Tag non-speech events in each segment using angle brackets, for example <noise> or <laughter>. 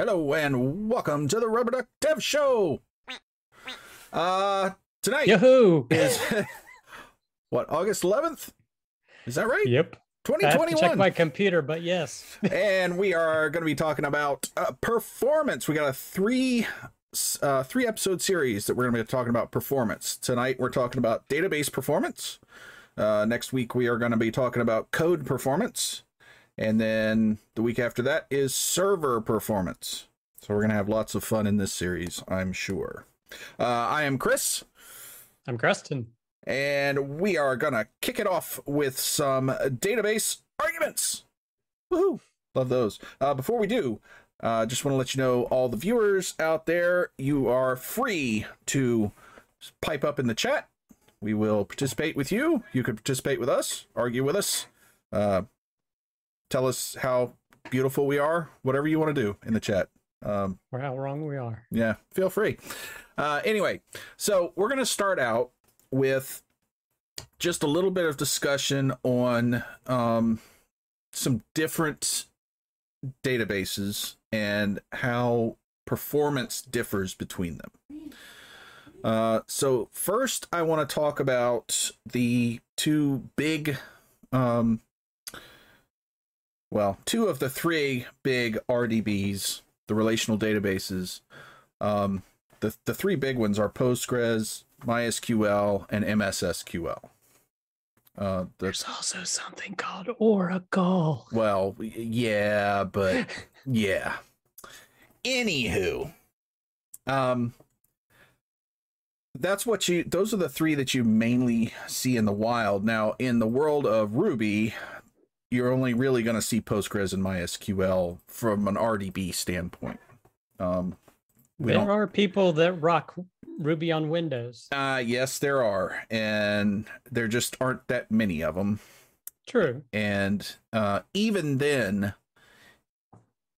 Hello and welcome to the Rubber Duck Dev Show. Uh, tonight Yahoo! is <laughs> what August 11th. Is that right? Yep. I have to check 2021. my computer, but yes. <laughs> and we are going to be talking about uh, performance. We got a three uh, three episode series that we're going to be talking about performance. Tonight we're talking about database performance. Uh, next week we are going to be talking about code performance, and then the week after that is server performance. So we're going to have lots of fun in this series, I'm sure. Uh, I am Chris. I'm Creston. And we are going to kick it off with some database arguments. Woohoo! Love those. Uh, before we do, uh, just want to let you know, all the viewers out there, you are free to pipe up in the chat. We will participate with you. You could participate with us, argue with us, uh, tell us how beautiful we are, whatever you want to do in the chat. Um, Or how wrong we are. yeah, feel free. Uh, anyway, so we're going to start out with just a little bit of discussion on um, some different databases and how performance differs between them. Uh, so first, I want to talk about the two big, um, well, two of the three big RDBs, the relational databases. Um, the the three big ones are Postgres, MySQL, and MSSQL. Uh, the, There's also something called Oracle. well, yeah, but <laughs> yeah. Anywho, um, that's what you. Those are the three that you mainly see in the wild. Now, in the world of Ruby, you're only really going to see Postgres and MySQL from an RDB standpoint. Um, we there don't are people that rock Ruby on Windows. Uh, yes, there are, and there just aren't that many of them. True. And uh, even then,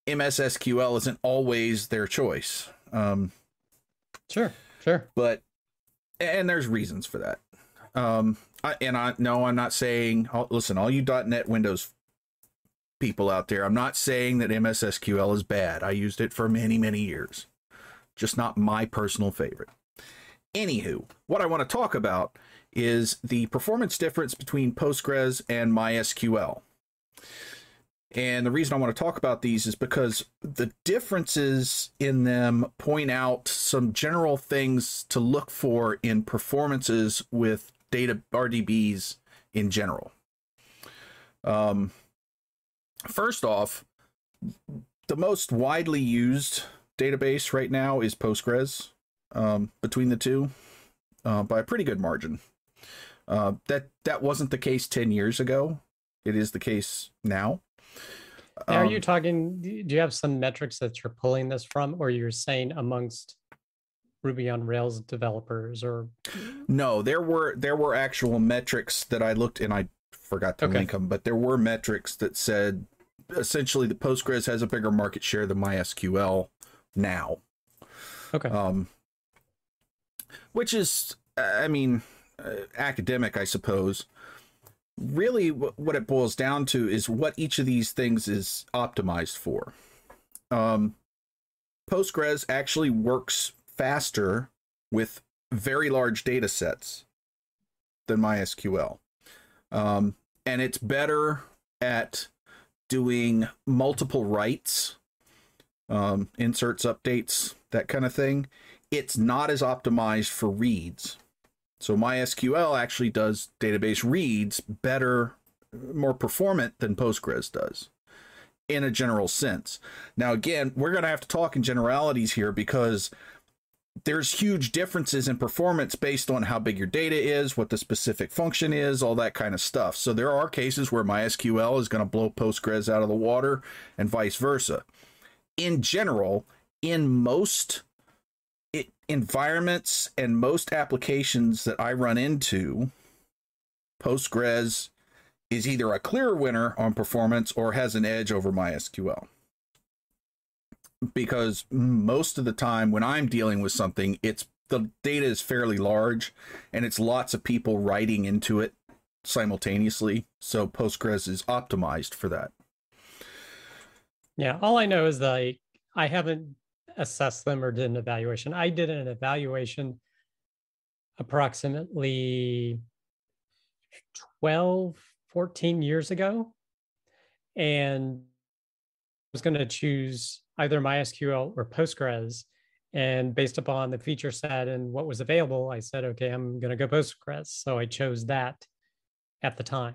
MSSQL isn't always their choice. Um, Sure. Sure. but and there's reasons for that. Um, I, and I no, I'm not saying. Listen, all you .NET Windows people out there, I'm not saying that MSSQL is bad. I used it for many, many years. Just not my personal favorite. Anywho, what I want to talk about is the performance difference between Postgres and MySQL. And the reason I want to talk about these is because the differences in them point out some general things to look for in performances with data RDBs in general. Um, first off, the most widely used database right now is Postgres um, between the two uh, by a pretty good margin. Uh, that that wasn't the case 10 years ago. It is the case now. Now, are Um, you talking? Do you have some metrics that you're pulling this from, or you're saying amongst Ruby on Rails developers, or No, there were there were actual metrics that I looked and I forgot to Okay. link them, but there were metrics that said essentially that Postgres has a bigger market share than MySQL now. okay, Um, which is, I mean, uh, academic, I suppose. Really, wh- what it boils down to is what each of these things is optimized for. Um, Postgres actually works faster with very large data sets than MySQL. Um, and it's better at doing multiple writes, um, inserts, updates, that kind of thing. It's not as optimized for reads. So MySQL actually does database reads better, more performant than Postgres does in a general sense. Now, again, we're going to have to talk in generalities here because there's huge differences in performance based on how big your data is, what the specific function is, all that kind of stuff. So there are cases where MySQL is going to blow Postgres out of the water and vice versa. In general, in most environments and most applications that I run into, Postgres is either a clear winner on performance or has an edge over MySQL. Because most of the time when I'm dealing with something, it's the data is fairly large and it's lots of people writing into it simultaneously. So Postgres is optimized for that. yeah. All I know is like I haven't assessed them or did an evaluation. I did an evaluation approximately 12, 14 years ago. And I was going to choose either MySQL or Postgres. And based upon the feature set and what was available, I said, okay, I'm going to go Postgres. So I chose that at the time.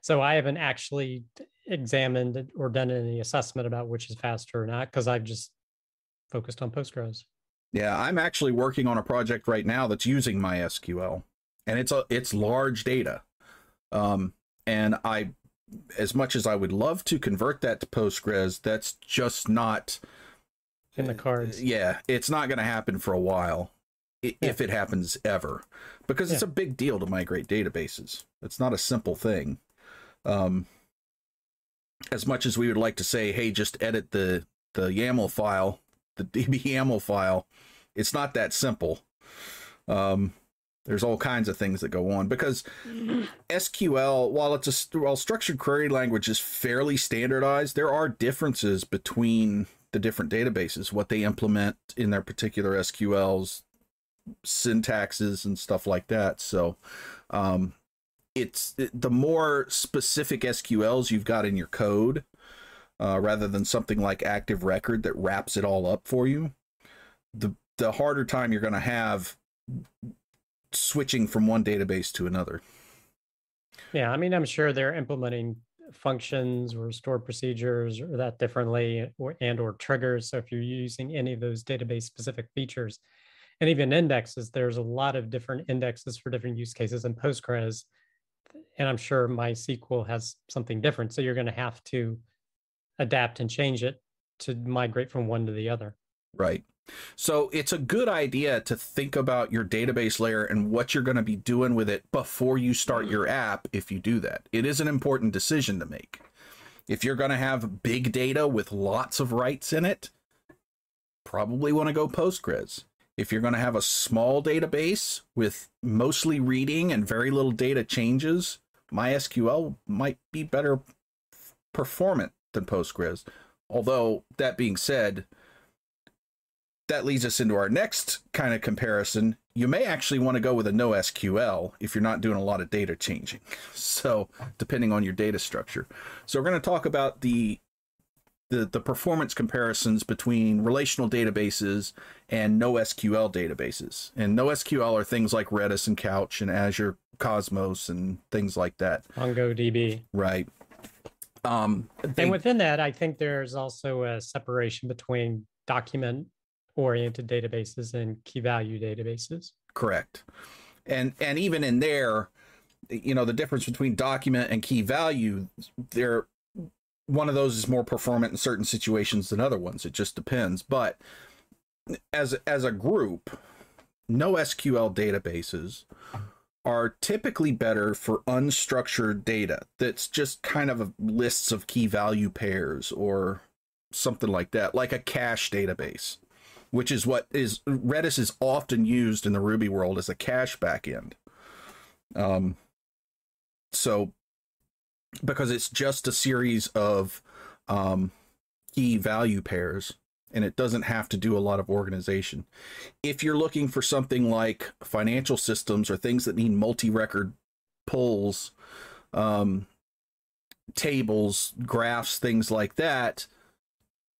So I haven't actually examined or done any assessment about which is faster or not because I've just focused on Postgres. Yeah, I'm actually working on a project right now that's using MySQL, and it's a it's large data. Um, and I, as much as I would love to convert that to Postgres, that's just not in the cards. Yeah, it's not going to happen for a while, yeah. if it happens ever, because it's a big deal to migrate databases. It's not a simple thing. Um, as much as we would like to say, hey, just edit the the YAML file, the <laughs> DB YAML file, it's not that simple. Um, there's all kinds of things that go on because SQL, while it's a while structured query language is fairly standardized, there are differences between the different databases, what they implement in their particular SQLs, syntaxes, and stuff like that. So, um, it's the more specific SQLs you've got in your code, uh, rather than something like Active Record that wraps it all up for you, the the harder time you're going to have switching from one database to another. Yeah, I mean, I'm sure they're implementing functions or stored procedures or that differently or and or triggers. So if you're using any of those database specific features and even indexes, there's a lot of different indexes for different use cases in Postgres. And I'm sure MySQL has something different. So you're going to have to adapt and change it to migrate from one to the other. Right. So it's a good idea to think about your database layer and what you're going to be doing with it before you start your app if you do that. It is an important decision to make. If you're going to have big data with lots of writes in it, probably want to go Postgres. If you're going to have a small database with mostly reading and very little data changes, MySQL might be better performant than Postgres. Although, that being said, that leads us into our next kind of comparison. You may actually want to go with a NoSQL if you're not doing a lot of data changing. <laughs> So, depending on your data structure. So, we're going to talk about the the, the performance comparisons between relational databases and NoSQL databases. And NoSQL are things like Redis and Couch and Azure Cosmos and things like that. MongoDB. Right. Um, they, and within that, I think there's also a separation between document oriented databases and key value databases. Correct. And and even in there, you know, the difference between document and key value, there one of those is more performant in certain situations than other ones. It just depends. But as as a group, no SQL databases are typically better for unstructured data that's just kind of lists of key value pairs or something like that, like a cache database which is what is Redis is often used in the Ruby world as a cache backend. Um, so because it's just a series of um, key value pairs and it doesn't have to do a lot of organization. If you're looking for something like financial systems or things that need multi-record pulls, um, tables, graphs, things like that,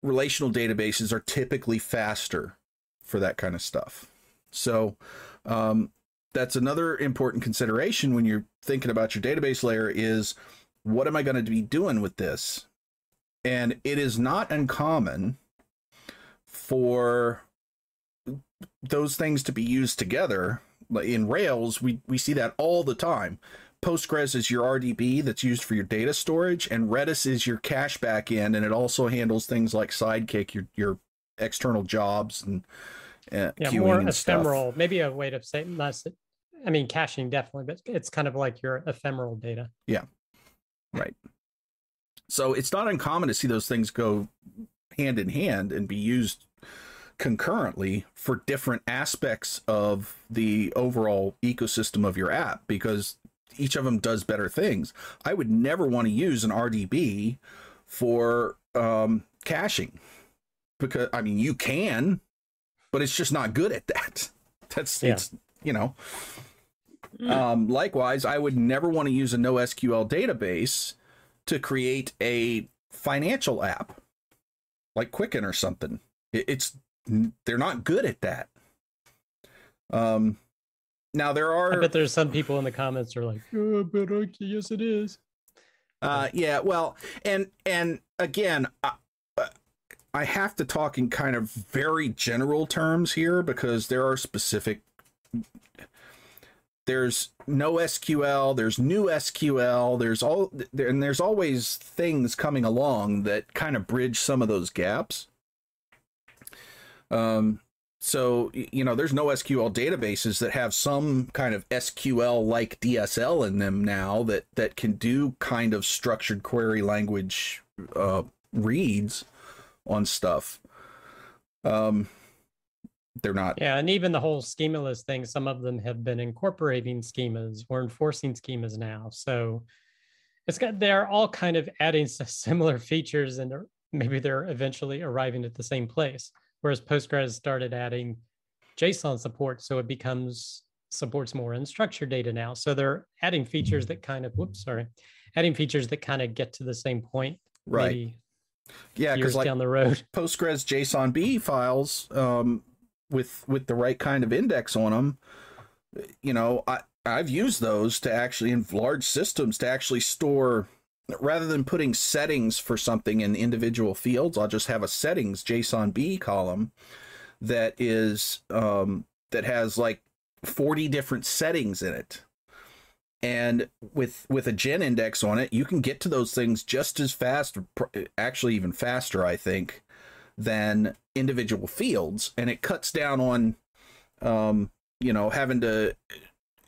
relational databases are typically faster for that kind of stuff. So um, that's another important consideration when you're thinking about your database layer is what am I going to be doing with this? And it is not uncommon for those things to be used together. In Rails, we, we see that all the time. Postgres is your RDB that's used for your data storage, and Redis is your cache backend, and it also handles things like Sidekiq, your your external jobs and uh, yeah, more ephemeral. Stuff. Maybe a way to say less. I mean, caching definitely, but it's kind of like your ephemeral data. Yeah, right. So it's not uncommon to see those things go hand in hand and be used concurrently for different aspects of the overall ecosystem of your app because each of them does better things. I would never want to use an RDB for um, caching because I mean you can, but it's just not good at that. <laughs> That's yeah. it's you know. Mm. Um, likewise, I would never want to use a NoSQL database to create a financial app like Quicken or something. It's they're not good at that. Um, now there are. I bet there's some people in the comments are like, oh, but okay, yes, it is. Uh, yeah, well, and and again, I, I have to talk in kind of very general terms here because there are specific. There's NoSQL, there's new SQL, there's all, there, and there's always things coming along that kind of bridge some of those gaps. Um, so you know, there's no SQL databases that have some kind of SQL like DSL in them now that that can do kind of structured query language uh, reads on stuff. Um, they're not. Yeah, and even the whole schemaless thing, some of them have been incorporating schemas or enforcing schemas now. So it's got they're all kind of adding similar <laughs> features, and maybe they're eventually arriving at the same place whereas Postgres started adding JSON support, so it becomes supports more unstructured data now. So they're adding features that kind of whoops, sorry, adding features that kind of get to the same point. Right. Yeah, because like down the road, <laughs> Postgres JSON JSONB files um, with with the right kind of index on them, you know, I I've used those to actually in large systems to actually store rather than putting settings for something in individual fields, I'll just have a settings JSONB column that is um, that has like 40 different settings in it. And with with a GIN index on it, you can get to those things just as fast, actually even faster, I think, than individual fields. And it cuts down on, um, you know, having to,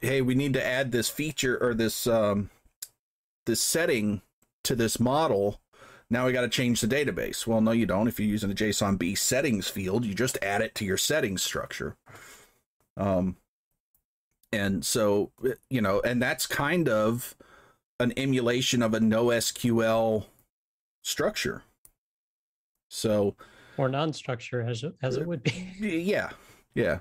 hey, we need to add this feature or this um, this setting to this model. Now we got to change the database. Well, no, you don't. If you're using a JSONB settings field, you just add it to your settings structure. Um, and so, you know, and that's kind of an emulation of a NoSQL structure. So, or non-structure as it, as it would be. <laughs> Yeah, yeah.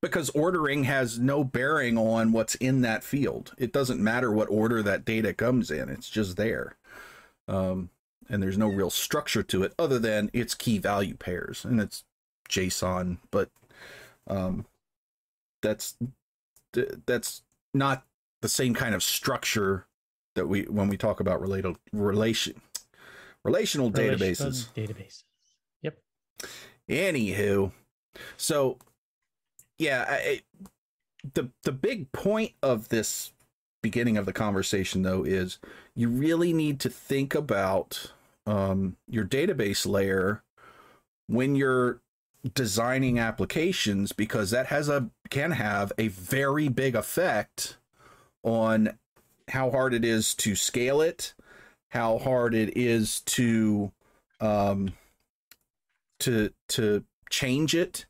Because ordering has no bearing on what's in that field. It doesn't matter what order that data comes in. It's just there. Um, and there's no real structure to it other than its key value pairs and it's JSON, but um, that's that's not the same kind of structure that we when we talk about related relation relational, relational databases. Databases. Yep. Anywho, so yeah, I, the the big point of this beginning of the conversation though is you really need to think about um, your database layer when you're designing applications because that has a can have a very big effect on how hard it is to scale it how hard it is to um to to change it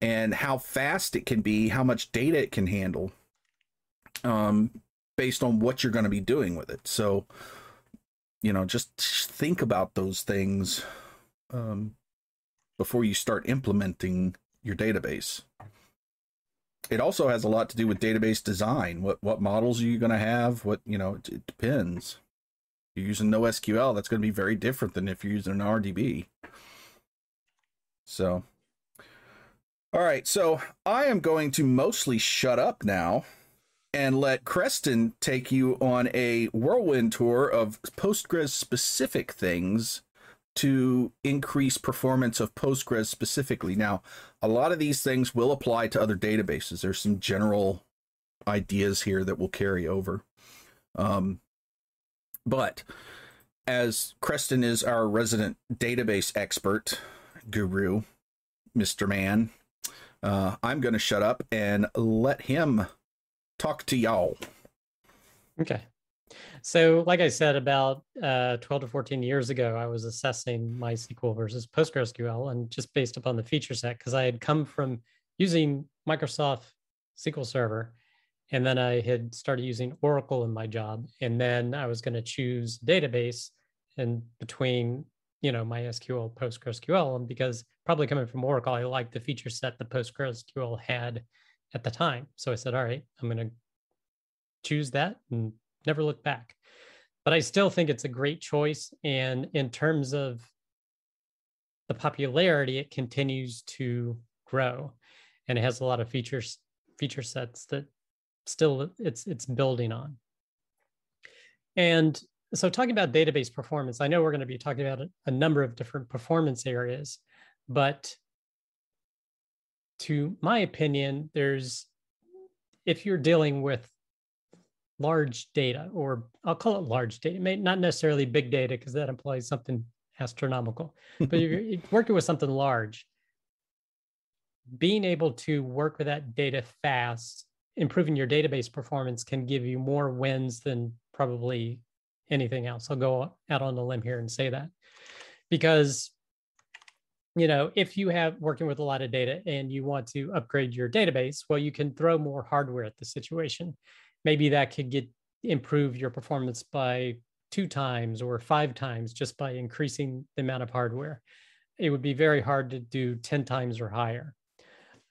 and how fast it can be how much data it can handle. Um based on what you're going to be doing with it. So, you know, just think about those things um, before you start implementing your database. It also has a lot to do with database design. What what models are you going to have? What you know, it, it depends. You're using NoSQL, that's going to be very different than if you're using an RDB. So, all right. So I am going to mostly shut up now and let Creston take you on a whirlwind tour of Postgres specific things to increase performance of Postgres specifically. Now, a lot of these things will apply to other databases. There's some general ideas here that will carry over. Um, but as Creston is our resident database expert, guru, Mr. Man, uh, I'm going to shut up and let him talk to y'all. Okay. So, like I said, about uh, 12 to 14 years ago, I was assessing MySQL versus PostgreSQL, and just based upon the feature set, because I had come from using Microsoft SQL Server, and then I had started using Oracle in my job, and then I was going to choose database, and between you know, MySQL, PostgreSQL. And because probably coming from Oracle, I liked the feature set that PostgreSQL had at the time. So I said, all right, I'm going to choose that and never look back. But I still think it's a great choice. And in terms of the popularity, it continues to grow and it has a lot of features, feature sets that still it's it's building on. And so talking about database performance, I know we're going to be talking about a, a number of different performance areas, but to my opinion, there's if you're dealing with large data, or I'll call it large data, may not necessarily big data because that implies something astronomical, but you're <laughs> working with something large, being able to work with that data fast, improving your database performance can give you more wins than probably anything else. I'll go out on a limb here and say that because you know if you have working with a lot of data and you want to upgrade your database well you can throw more hardware at the situation. Maybe that could get improve your performance by two times or five times just by increasing the amount of hardware. It would be very hard to do 10 times or higher.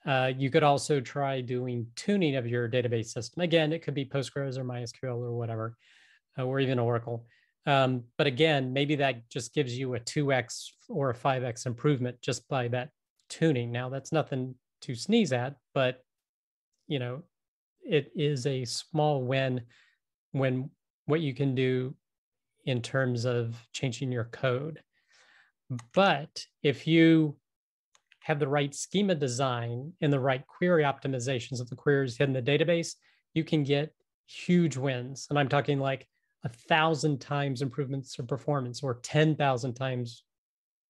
Uh, you could also try doing tuning of your database system. Again it could be postgres or mysql or whatever uh, or even Oracle. Um, but again, maybe that just gives you a 2x or a 5x improvement just by that tuning. Now, that's nothing to sneeze at, but you know, it is a small win when what you can do in terms of changing your code. But if you have the right schema design and the right query optimizations of the queries in the database, you can get huge wins. And I'm talking like a thousand times improvements in performance or 10,000 times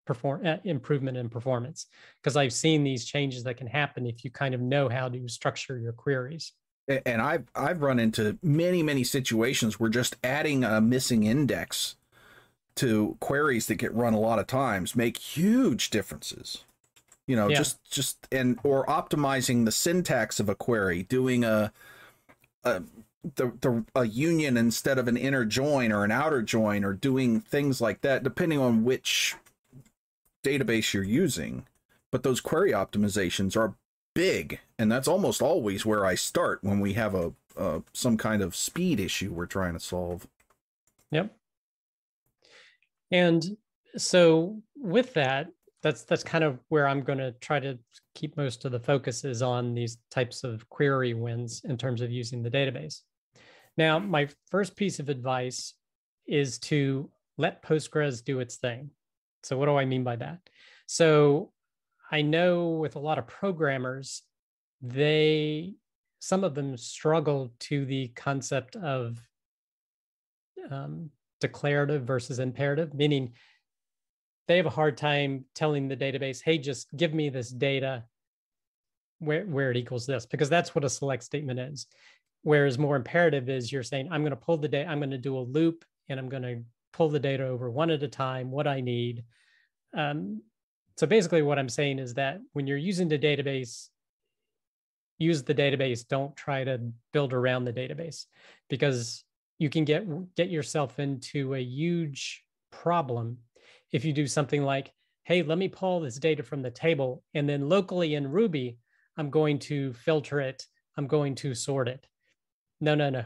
perform uh, improvement in performance because I've seen these changes that can happen if you kind of know how to structure your queries. And I've I've run into many many situations where just adding a missing index to queries that get run a lot of times make huge differences. You know, yeah. just just and or optimizing the syntax of a query, doing a a the, the a union instead of an inner join or an outer join or doing things like that depending on which database you're using. But those query optimizations are big and that's almost always where i start when we have a, some kind of speed issue we're trying to solve. Yep. And so with that that's that's kind of where i'm going to try to keep most of the focus is on these types of query wins in terms of using the database now, my first piece of advice is to let Postgres do its thing. So, what do I mean by that? So, I know with a lot of programmers, they some of them struggle to the concept of um, declarative versus imperative, meaning they have a hard time telling the database, "Hey, just give me this data where where it equals this," because that's what a select statement is. Whereas more imperative is you're saying, I'm going to pull the data, I'm going to do a loop and I'm going to pull the data over one at a time, what I need. Um, so basically, what I'm saying is that when you're using the database, use the database. Don't try to build around the database because you can get get yourself into a huge problem if you do something like, "Hey, let me pull this data from the table, and then locally in Ruby, I'm going to filter it. I'm going to sort it." No, no, no.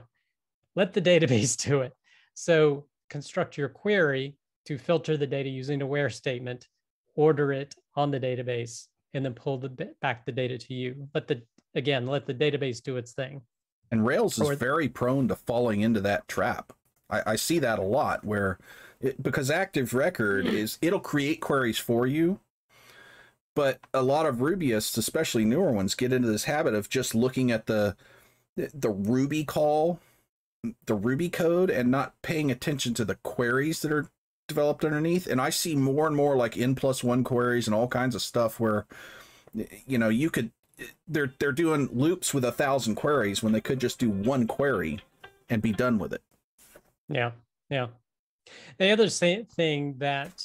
Let the database <laughs> do it. So construct your query to filter the data using a where statement, order it on the database, and then pull the back the data to you. Let the again, let the database do its thing. And Rails is very prone to falling into that trap. I, I see that a lot where it, because Active Record hmm. is it'll create queries for you, but a lot of Rubyists, especially newer ones, get into this habit of just looking at the the Ruby call, the Ruby code, and not paying attention to the queries that are developed underneath. And I see more and more like n plus one queries and all kinds of stuff where, you know, you could they're they're doing loops with a thousand queries when they could just do one query and be done with it. Yeah, yeah. The other thing that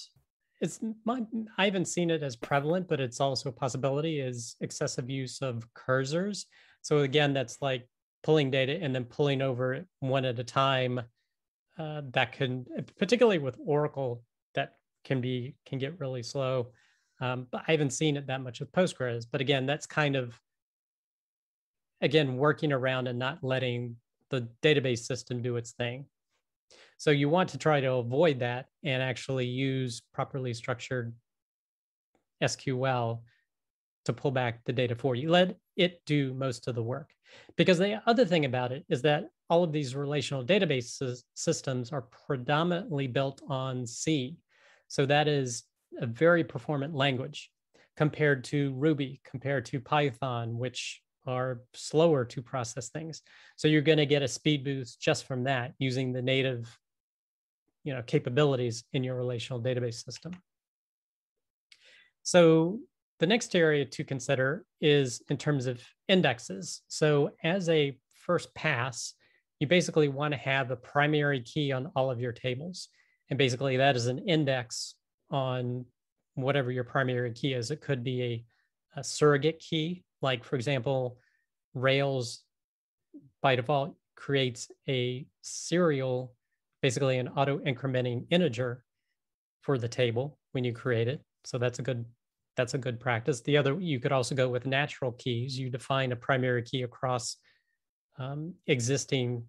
it's I haven't seen it as prevalent, but it's also a possibility is excessive use of cursors. So again, that's like pulling data and then pulling over one at a time. Uh, that can, particularly with Oracle, that can be can get really slow. Um, but I haven't seen it that much with Postgres. But again, that's kind of again working around and not letting the database system do its thing. So you want to try to avoid that and actually use properly structured SQL to pull back the data for you. Let it do most of the work. Because the other thing about it is that all of these relational database systems are predominantly built on C. So that is a very performant language compared to Ruby, compared to Python, which are slower to process things. So you're going to get a speed boost just from that using the native you know, capabilities in your relational database system. So the next area to consider is in terms of indexes. So as a first pass, you basically want to have a primary key on all of your tables. And basically that is an index on whatever your primary key is. It could be a, a surrogate key, like for example, Rails by default creates a serial, basically an auto incrementing integer for the table when you create it. So that's a good that's a good practice. The other, you could also go with natural keys. You define a primary key across um, existing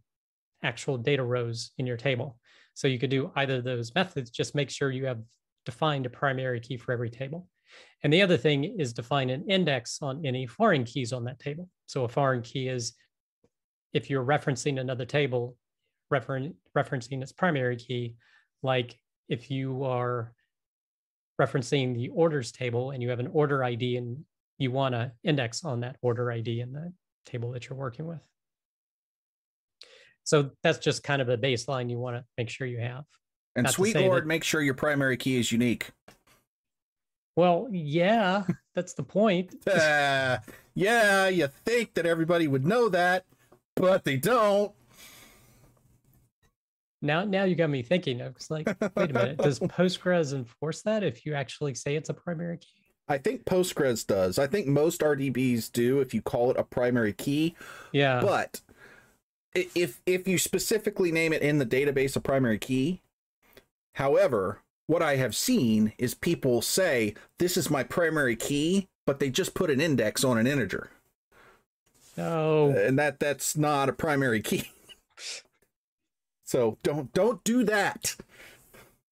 actual data rows in your table. So you could do either of those methods, just make sure you have defined a primary key for every table. And the other thing is define an index on any foreign keys on that table. So a foreign key is if you're referencing another table, refer- referencing its primary key, like if you are referencing the orders table and you have an order ID and you want to index on that order ID in the table that you're working with. So that's just kind of a baseline you want to make sure you have. And Not sweet Lord, that, make sure your primary key is unique. Well, yeah, that's the point. uh, <laughs> yeah, you think that everybody would know that, but they don't. Now, now you got me thinking. I was like, wait a minute. Does <laughs> Postgres enforce that if you actually say it's a primary key? I think Postgres does. I think most RDBs do if you call it a primary key. Yeah. But if if you specifically name it in the database a primary key, however, what I have seen is people say this is my primary key, but they just put an index on an integer. No. And that that's not a primary key. <laughs> So don't don't do that.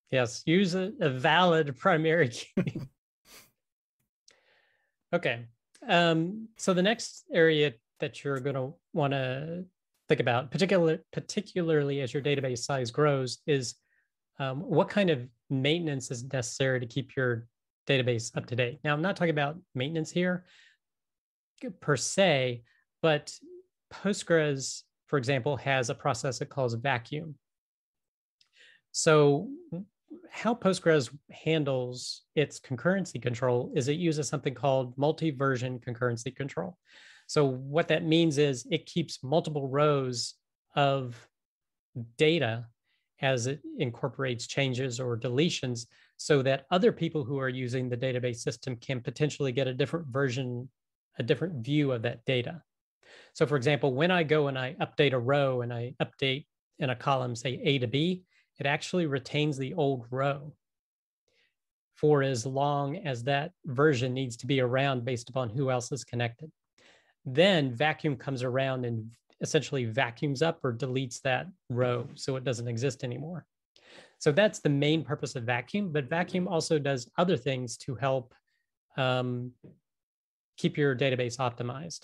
Yes, use a, a valid primary key. <laughs> okay. Um, so the next area that you're going to want to think about, particular, particularly as your database size grows, is um, what kind of maintenance is necessary to keep your database up to date. Now, I'm not talking about maintenance here per se, but Postgres for example, has a process it calls vacuum. So how Postgres handles its concurrency control is it uses something called multi-version concurrency control. So what that means is it keeps multiple rows of data as it incorporates changes or deletions so that other people who are using the database system can potentially get a different version, a different view of that data. So for example, when I go and I update a row and I update in a column, say A to B, it actually retains the old row for as long as that version needs to be around based upon who else is connected. Then vacuum comes around and essentially vacuums up or deletes that row so it doesn't exist anymore. So that's the main purpose of vacuum, but vacuum also does other things to help um, keep your database optimized.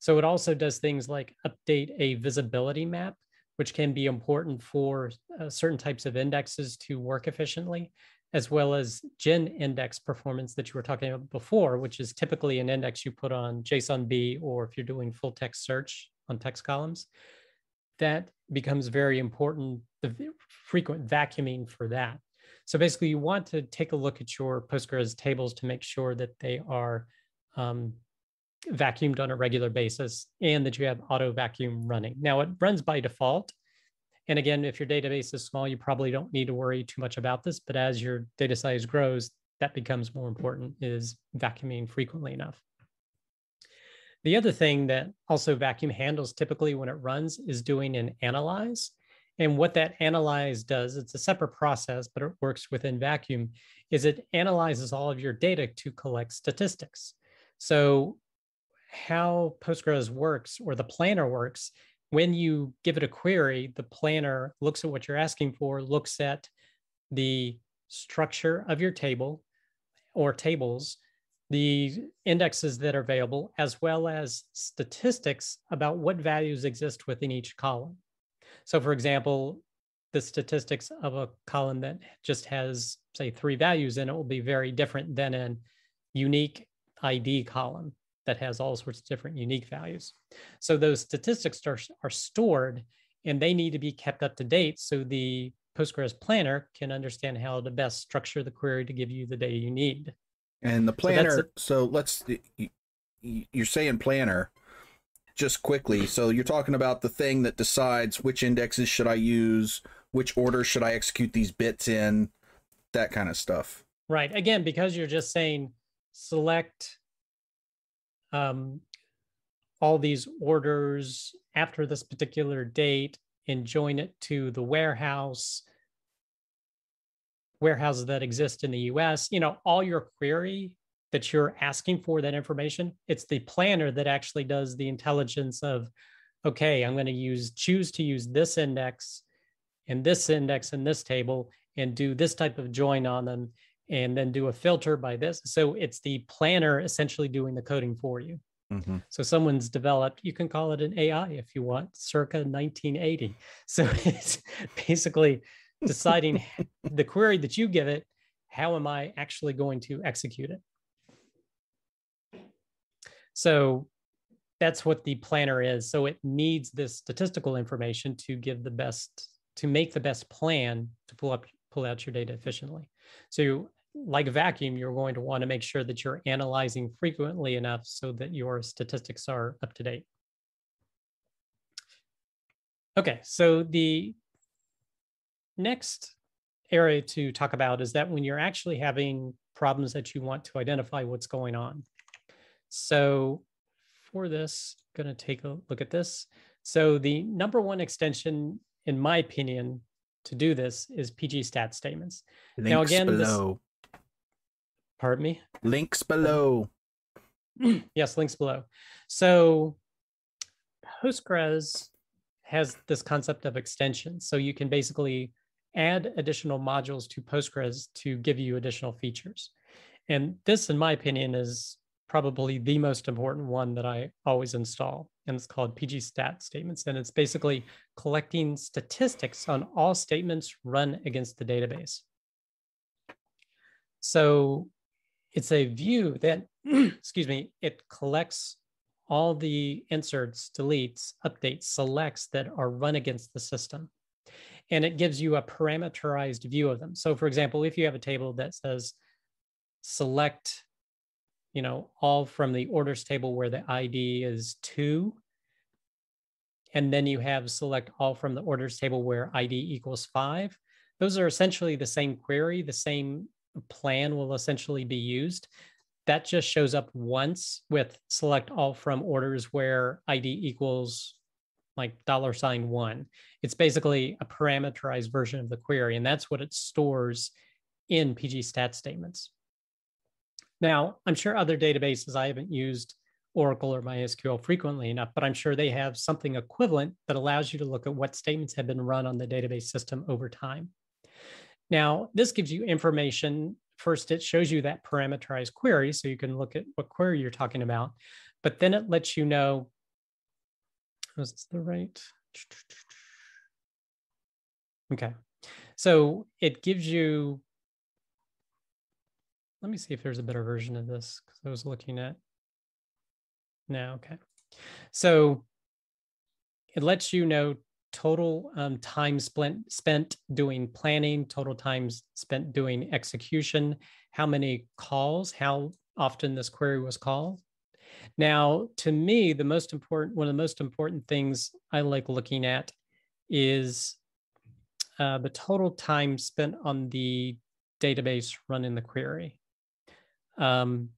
So it also does things like update a visibility map, which can be important for uh, certain types of indexes to work efficiently, as well as GIN index performance that you were talking about before, which is typically an index you put on JSONB or if you're doing full text search on text columns. That becomes very important, the frequent vacuuming for that. So basically, you want to take a look at your Postgres tables to make sure that they are um, vacuumed on a regular basis and that you have auto vacuum running. Now it runs by default. And again, if your database is small, you probably don't need to worry too much about this. But as your data size grows, that becomes more important is vacuuming frequently enough. The other thing that also vacuum handles typically when it runs is doing an analyze. And what that analyze does, it's a separate process, but it works within vacuum, is it analyzes all of your data to collect statistics. So how Postgres works or the planner works, when you give it a query, the planner looks at what you're asking for, looks at the structure of your table or tables, the indexes that are available, as well as statistics about what values exist within each column. So, for example, the statistics of a column that just has, say, three values in it will be very different than an unique ID column that has all sorts of different unique values. So those statistics are, are stored and they need to be kept up to date so the Postgres planner can understand how to best structure the query to give you the data you need. And the planner, so, so let's, you're saying planner just quickly. So you're talking about the thing that decides which indexes should I use, which order should I execute these bits in, that kind of stuff. Right. Again, because you're just saying select um, all these orders after this particular date and join it to the warehouse warehouses that exist in the US, you know, all your query that you're asking for that information, it's the planner that actually does the intelligence of, okay, I'm going to use choose to use this index and this index in this table and do this type of join on them and then do a filter by this. So it's the planner essentially doing the coding for you. Mm-hmm. So someone's developed, you can call it an AI if you want, circa 1980. <laughs> So it's basically deciding <laughs> the query that you give it, how am I actually going to execute it? So that's what the planner is. So it needs this statistical information to give the best, to make the best plan to pull up, pull out your data efficiently. So like vacuum, you're going to want to make sure that you're analyzing frequently enough so that your statistics are up to date. Okay, so the next area to talk about is that when you're actually having problems that you want to identify what's going on. So for this, I'm going to take a look at this. So the number one extension, in my opinion, to do this is PG stat statements. Links now again, below. Pardon me. Links below. <clears throat> yes, links below. So Postgres has this concept of extensions. So you can basically add additional modules to Postgres to give you additional features. And this, in my opinion, is probably the most important one that I always install. And it's called PG stat statements. And it's basically collecting statistics on all statements run against the database. So it's a view that, <clears throat> excuse me, it collects all the inserts, deletes, updates, selects that are run against the system and it gives you a parameterized view of them. So for example, if you have a table that says select, you know, all from the orders table where the ID is two, and then you have select all from the orders table where ID equals five, those are essentially the same query, the same plan will essentially be used. That just shows up once with select all from orders where ID equals like dollar sign one. It's basically a parameterized version of the query, and that's what it stores in PG stat statements. Now, I'm sure other databases, I haven't used Oracle or MySQL frequently enough, but I'm sure they have something equivalent that allows you to look at what statements have been run on the database system over time. Now, this gives you information. First, it shows you that parameterized query, so you can look at what query you're talking about, but then it lets you know was the right? Okay. So it gives you, let me see if there's a better version of this because I was looking at, no, okay. So it lets you know total um, time spent spent doing planning, total times spent doing execution, how many calls, how often this query was called, now, to me, the most important, one of the most important things I like looking at is uh, the total time spent on the database running the query. Um,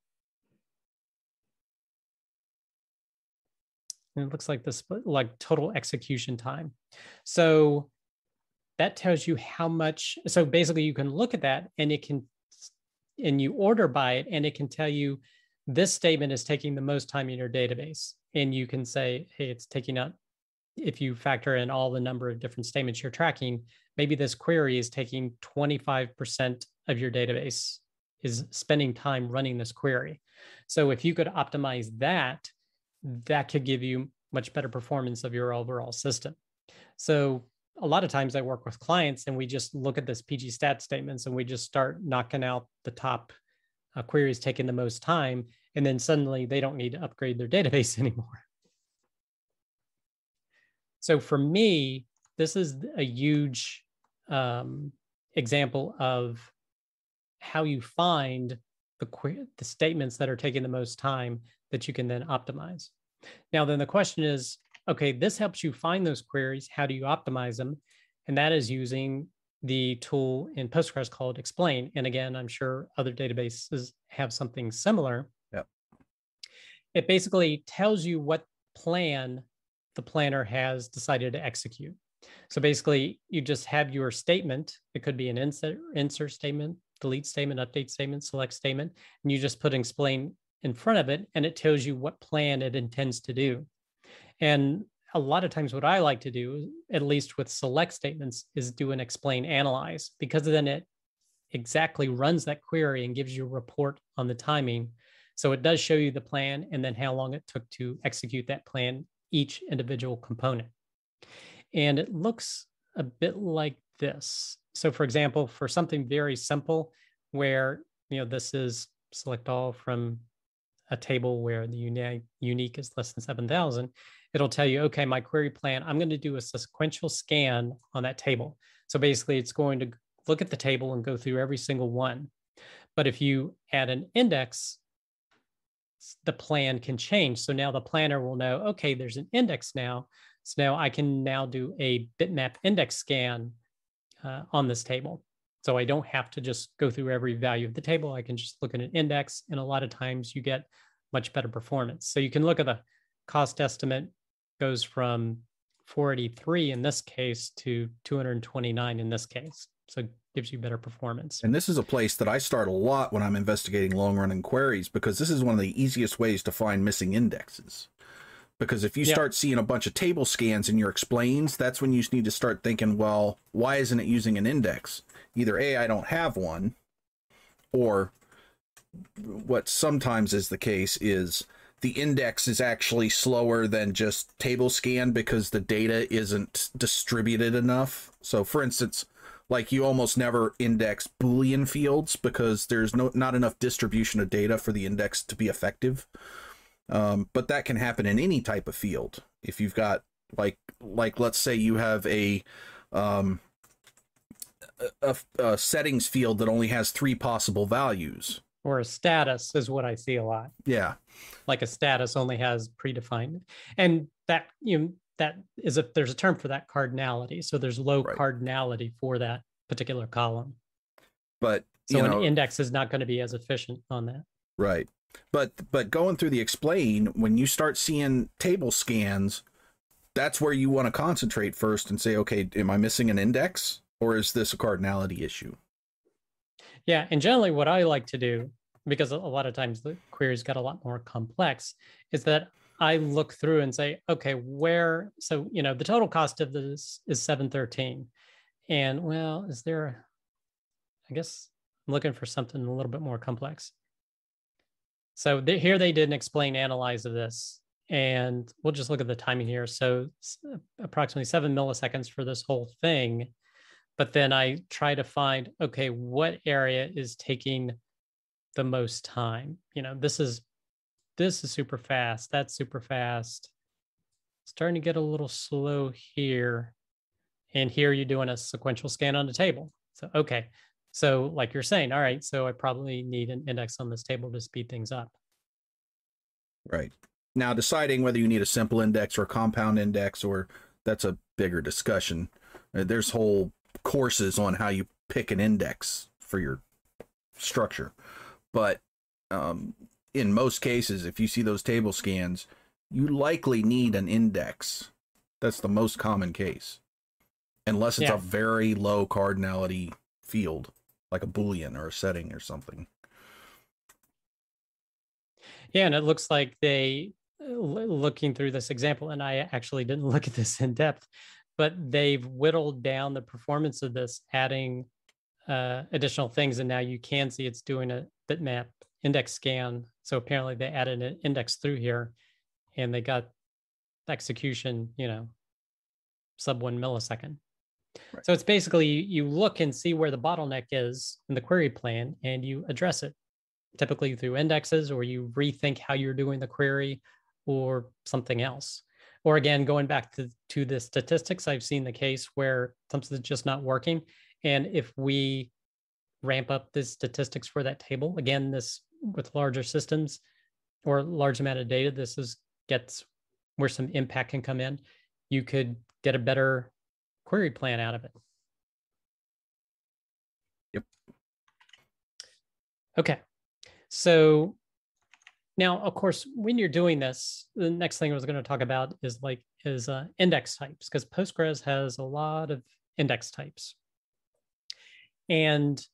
it looks like this, like total execution time. So that tells you how much. So basically, you can look at that and it can, and you order by it, and it can tell you this statement is taking the most time in your database. And you can say, hey, it's taking up, if you factor in all the number of different statements you're tracking, maybe this query is taking 25% of your database, is spending time running this query. So if you could optimize that, that could give you much better performance of your overall system. So a lot of times I work with clients and we just look at this PG stat statements and we just start knocking out the top uh, queries taking the most time. And then suddenly they don't need to upgrade their <laughs> database anymore. So for me, this is a huge um, example of how you find the, the statements that are taking the most time that you can then optimize. Now, then the question is, okay, this helps you find those queries. How do you optimize them? And that is using the tool in Postgres called Explain. And again, I'm sure other databases have something similar. Yep. It basically tells you what plan the planner has decided to execute. So basically, you just have your statement. It could be an insert, insert statement, delete statement, update statement, select statement, and you just put explain in front of it, and it tells you what plan it intends to do. And a lot of times, what I like to do, at least with select statements, is do an explain analyze because then it exactly runs that query and gives you a report on the timing. So it does show you the plan and then how long it took to execute that plan, each individual component. And it looks a bit like this. So for example, for something very simple where, you know, this is select all from a table where the unique, unique is less than 7,000, it'll tell you, okay, my query plan, I'm going to do a sequential scan on that table. So basically it's going to look at the table and go through every single one. But if you add an index, the plan can change. So now the planner will know, okay, there's an index now. So now I can now do a bitmap index scan uh, on this table. So I don't have to just go through every value of the table. I can just look at an index, and a lot of times you get much better performance. So you can look at the cost estimate goes from 483 in this case to 229 in this case. So it gives you better performance. And this is a place that I start a lot when I'm investigating long running queries because this is one of the easiest ways to find missing indexes. Because if you yep. start seeing a bunch of table scans in your explains, that's when you need to start thinking, well, why isn't it using an index? Either A, I don't have one, or what sometimes is the case is the index is actually slower than just table scan because the data isn't distributed enough. So for instance, like you almost never index boolean fields because there's no not enough distribution of data for the index to be effective. Um, but that can happen in any type of field. If you've got like like let's say you have a um, a, a settings field that only has three possible values or a status is what I see a lot. Yeah. Like a status only has predefined. And that you know, that is a there's a term for that cardinality. So there's low right. cardinality for that particular column. But so know, an index is not going to be as efficient on that. Right. But but going through the explain, when you start seeing table scans, that's where you want to concentrate first and say, okay, am I missing an index or is this a cardinality issue? Yeah, and generally what I like to do, because a lot of times the queries got a lot more complex, is that I look through and say, okay, where so you know the total cost of this is 713. And well, is there I guess I'm looking for something a little bit more complex. So they, here they did an explain analyze of this. And we'll just look at the timing here. So approximately seven milliseconds for this whole thing. But then I try to find, okay, what area is taking the most time? You know, this is this is super fast. That's super fast. Starting to get a little slow here. And here you're doing a sequential scan on the table. So, okay, so, like you're saying, all right, so I probably need an index on this table to speed things up. Right. Now, deciding whether you need a simple index or a compound index, or that's a bigger discussion. Uh, there's whole courses on how you pick an index for your structure. But um, in most cases, if you see those table scans, you likely need an index. That's the most common case. unless it's Yeah. a very low cardinality field, like a boolean or a setting or something. Yeah, and it looks like they, uh, looking through this example, and I actually didn't <laughs> look at this in depth, but they've whittled down the performance of this, adding uh, additional things, and now you can see it's doing a bitmap index scan. So apparently they added an index through here, and they got execution, you know, sub one millisecond. Right. So it's basically you look and see where the bottleneck is in the query plan, and you address it typically through indexes or you rethink how you're doing the query or something else. Or again going back to, to the statistics i've seen the case where something's just not working. And if we ramp up the statistics for that table again this with larger systems or large amount of data this is gets where some impact can come in. You could get a better query plan out of it Yep. okay so now, of course, when you're doing this, the next thing I was going to talk about is like is uh, index types because Postgres has a lot of index types, and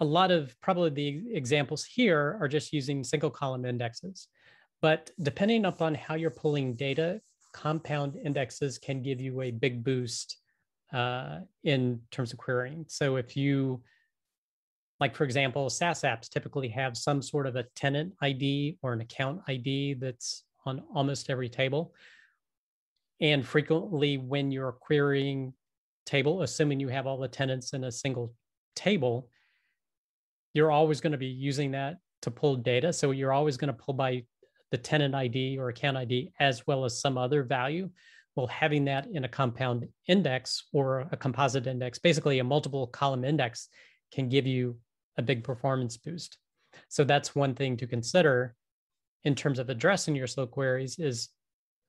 a lot of probably the examples here are just using single column indexes. But depending upon how you're pulling data, compound indexes can give you a big boost uh, in terms of querying. So if you like for example, SaaS apps typically have some sort of a tenant ID or an account ID that's on almost every table. And frequently, when you're querying table, assuming you have all the tenants in a single table, you're always going to be using that to pull data. So you're always going to pull by the tenant ID or account ID as well as some other value. Well, having that in a compound index or a composite index, basically a multiple column index, can give you a big performance boost. So that's one thing to consider in terms of addressing your slow queries is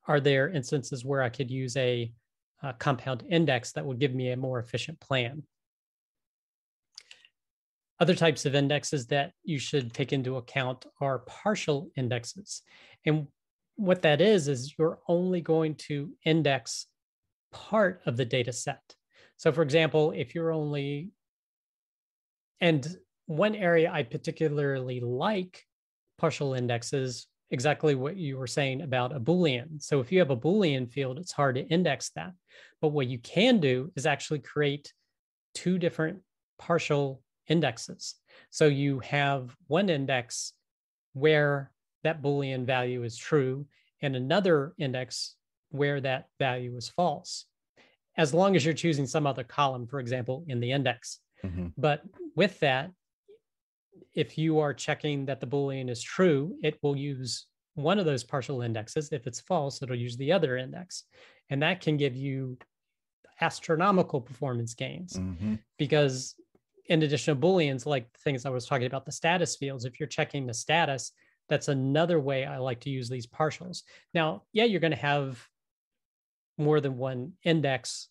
are there instances where I could use a, a compound index that would give me a more efficient plan? Other types of indexes that you should take into account are partial indexes. And what that is, is you're only going to index part of the data set. So, for example, if you're only, and one area I particularly like partial indexes, exactly what you were saying about a Boolean. So, if you have a Boolean field, it's hard to index that. But what you can do is actually create two different partial indexes. So, you have one index where that Boolean value is true, and another index where that value is false, as long as you're choosing some other column, for example, in the index. Mhm. But with that, if you are checking that the Boolean is true, it will use one of those partial indexes. If it's false, it'll use the other index. And that can give you astronomical performance gains Mhm. because in addition to booleans like the things i was talking about the status fields if you're checking the status that's another way i like to use these partials. Now yeah you're going to have more than one index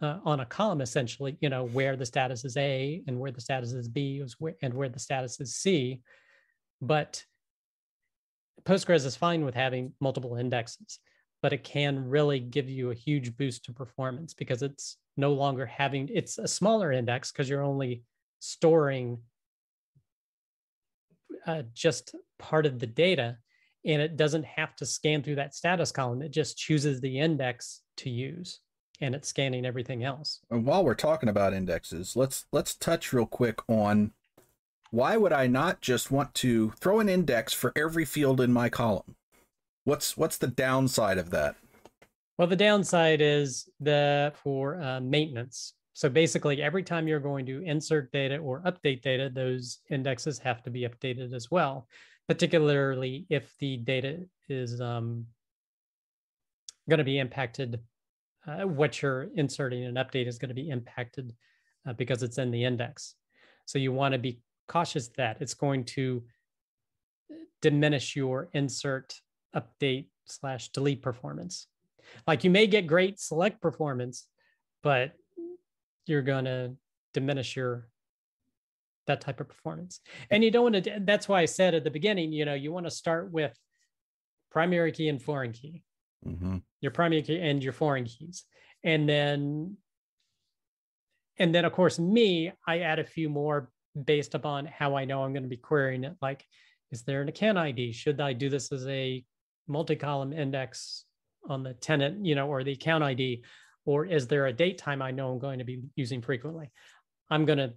uh, on a column essentially you know where the status is a and where the status is b and where the status is c but postgres is fine with having multiple indexes but it can really give you a huge boost to performance because it's no longer having it's a smaller index because you're only storing uh, just part of the data and it doesn't have to scan through that status column it just chooses the index to use and it's scanning everything else And while we're talking about indexes, let's let's touch real quick on why would I not just want to throw an index for every field in my column? What's what's the downside of that? well the downside is the for uh, maintenance so basically every time you're going to insert data or update data those indexes have to be updated as well particularly if the data is um, going to be impacted uh, what you're inserting and update is going to be impacted uh, because it's in the index. So you want to be cautious that it's going to diminish your insert update slash delete performance. Like you may get great select performance but you're going to diminish your that type of performance and you don't want to that's why i said at the beginning you know you want to start with primary key and foreign key Mm-hmm. your primary key and your foreign keys and then and then of course me, I add a few more based upon how I know I'm going to be querying it. Like, is there an account ID? Should I do this as a multi-column index on the tenant, you know, or the account ID? Or is there a date time I know I'm going to be using frequently? I'm going to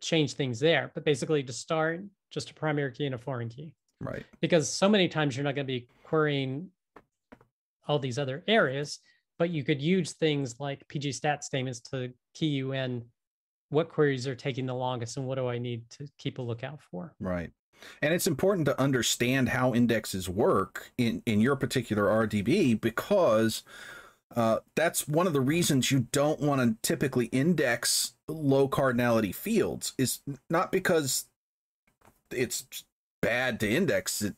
change things there. But basically, to start, just a primary key and a foreign key. Right. Because so many times you're not going to be querying all these other areas, but you could use things like PG stat statements to key you in what queries are taking the longest and what do I need to keep a lookout for. Right. And it's important to understand how indexes work in, in your particular RDB because uh, that's one of the reasons you don't want to typically index low cardinality fields is not because it's bad to index it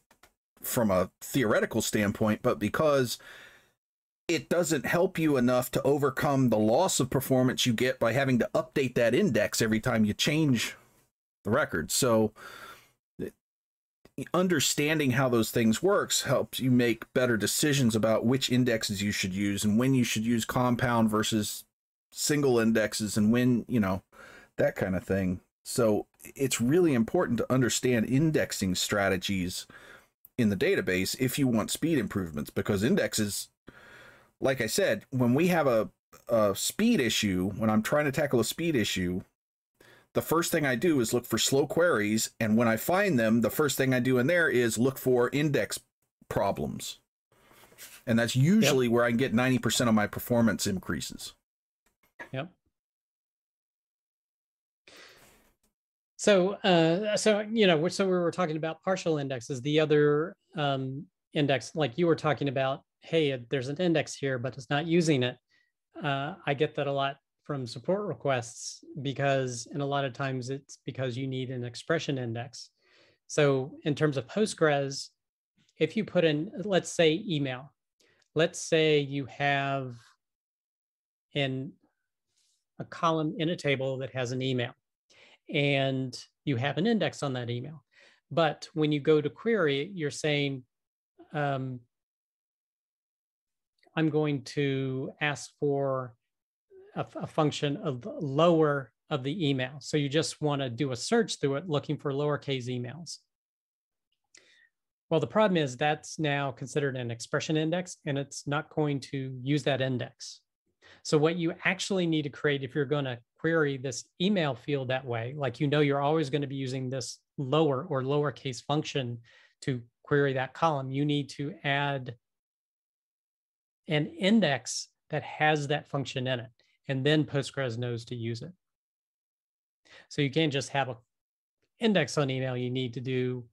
from a theoretical standpoint, but because it doesn't help you enough to overcome the loss of performance you get by having to update that index every time you change the record. So understanding how those things works helps you make better decisions about which indexes you should use and when you should use compound versus single indexes and when, you know, that kind of thing. So it's really important to understand indexing strategies in the database if you want speed improvements because indexes like I said, when we have a, a speed issue, when I'm trying to tackle a speed issue, the first thing I do is look for slow queries. And when I find them, the first thing I do in there is look for index problems. And that's usually yep. where I can get 90% of my performance increases. Yep. So, uh, so you know, so we were talking about partial indexes. The other um, index, like you were talking about, hey, there's an index here, but it's not using it. Uh, I get that a lot from support requests because, and a lot of times it's because you need an expression index. So in terms of Postgres, if you put in, let's say email, let's say you have in a column in a table that has an email and you have an index on that email. But when you go to query, you're saying, um, I'm going to ask for a, a function of lower of the email. So you just want to do a search through it looking for lowercase emails. Well, the problem is that's now considered an expression index and it's not going to use that index. So what you actually need to create if you're going to query this email field that way, like you know you're always going to be using this lower or lowercase function to query that column, you need to add an index that has that function in it. And then Postgres knows to use it. So you can't just have an index on email. You need to do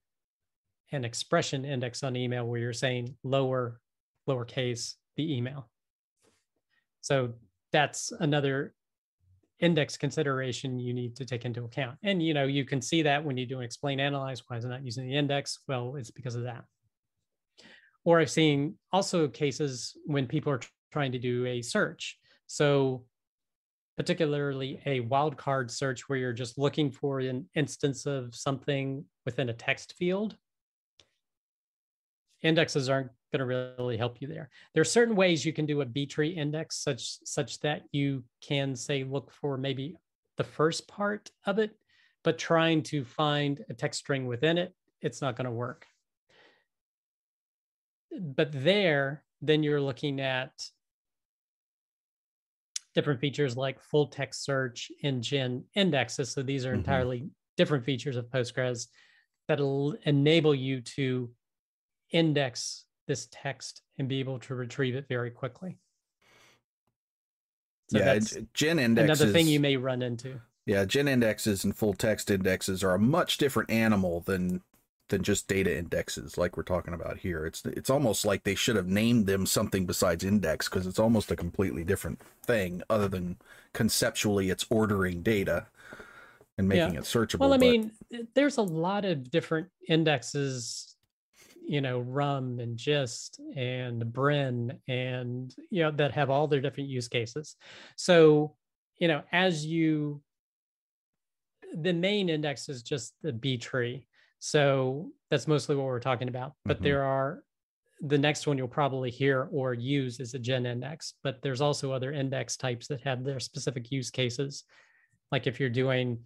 an expression index on email where you're saying lower, lowercase the email. So that's another index consideration you need to take into account. And you know, you can see that when you do an explain analyze, why is it not using the index? Well, it's because of that. Or I've seen also cases when people are trying to do a search. So particularly a wildcard search where you're just looking for an instance of something within a text field. Indexes aren't going to really help you there. There are certain ways you can do a B tree index such such that you can say look for maybe the first part of it, but trying to find a text string within it, it's not going to work but there, then you're looking at different features like full text search engine indexes. So these are mm-hmm. entirely different features of Postgres that'll enable you to index this text and be able to retrieve it very quickly. So yeah, GIN indexes. Another thing you may run into. Yeah, GIN indexes and full text indexes are a much different animal than than just data indexes like we're talking about here. It's it's almost like they should have named them something besides index because it's almost a completely different thing other than conceptually it's ordering data and making yeah. it searchable. Well, I but... mean, there's a lot of different indexes, you know, RUM and GiST and BRIN and you know that have all their different use cases. So, you know, as you the main index is just the B tree so that's mostly what we're talking about. But mm-hmm. there are the next one you'll probably hear or use is a GIN index, but there's also other index types that have their specific use cases. Like if you're doing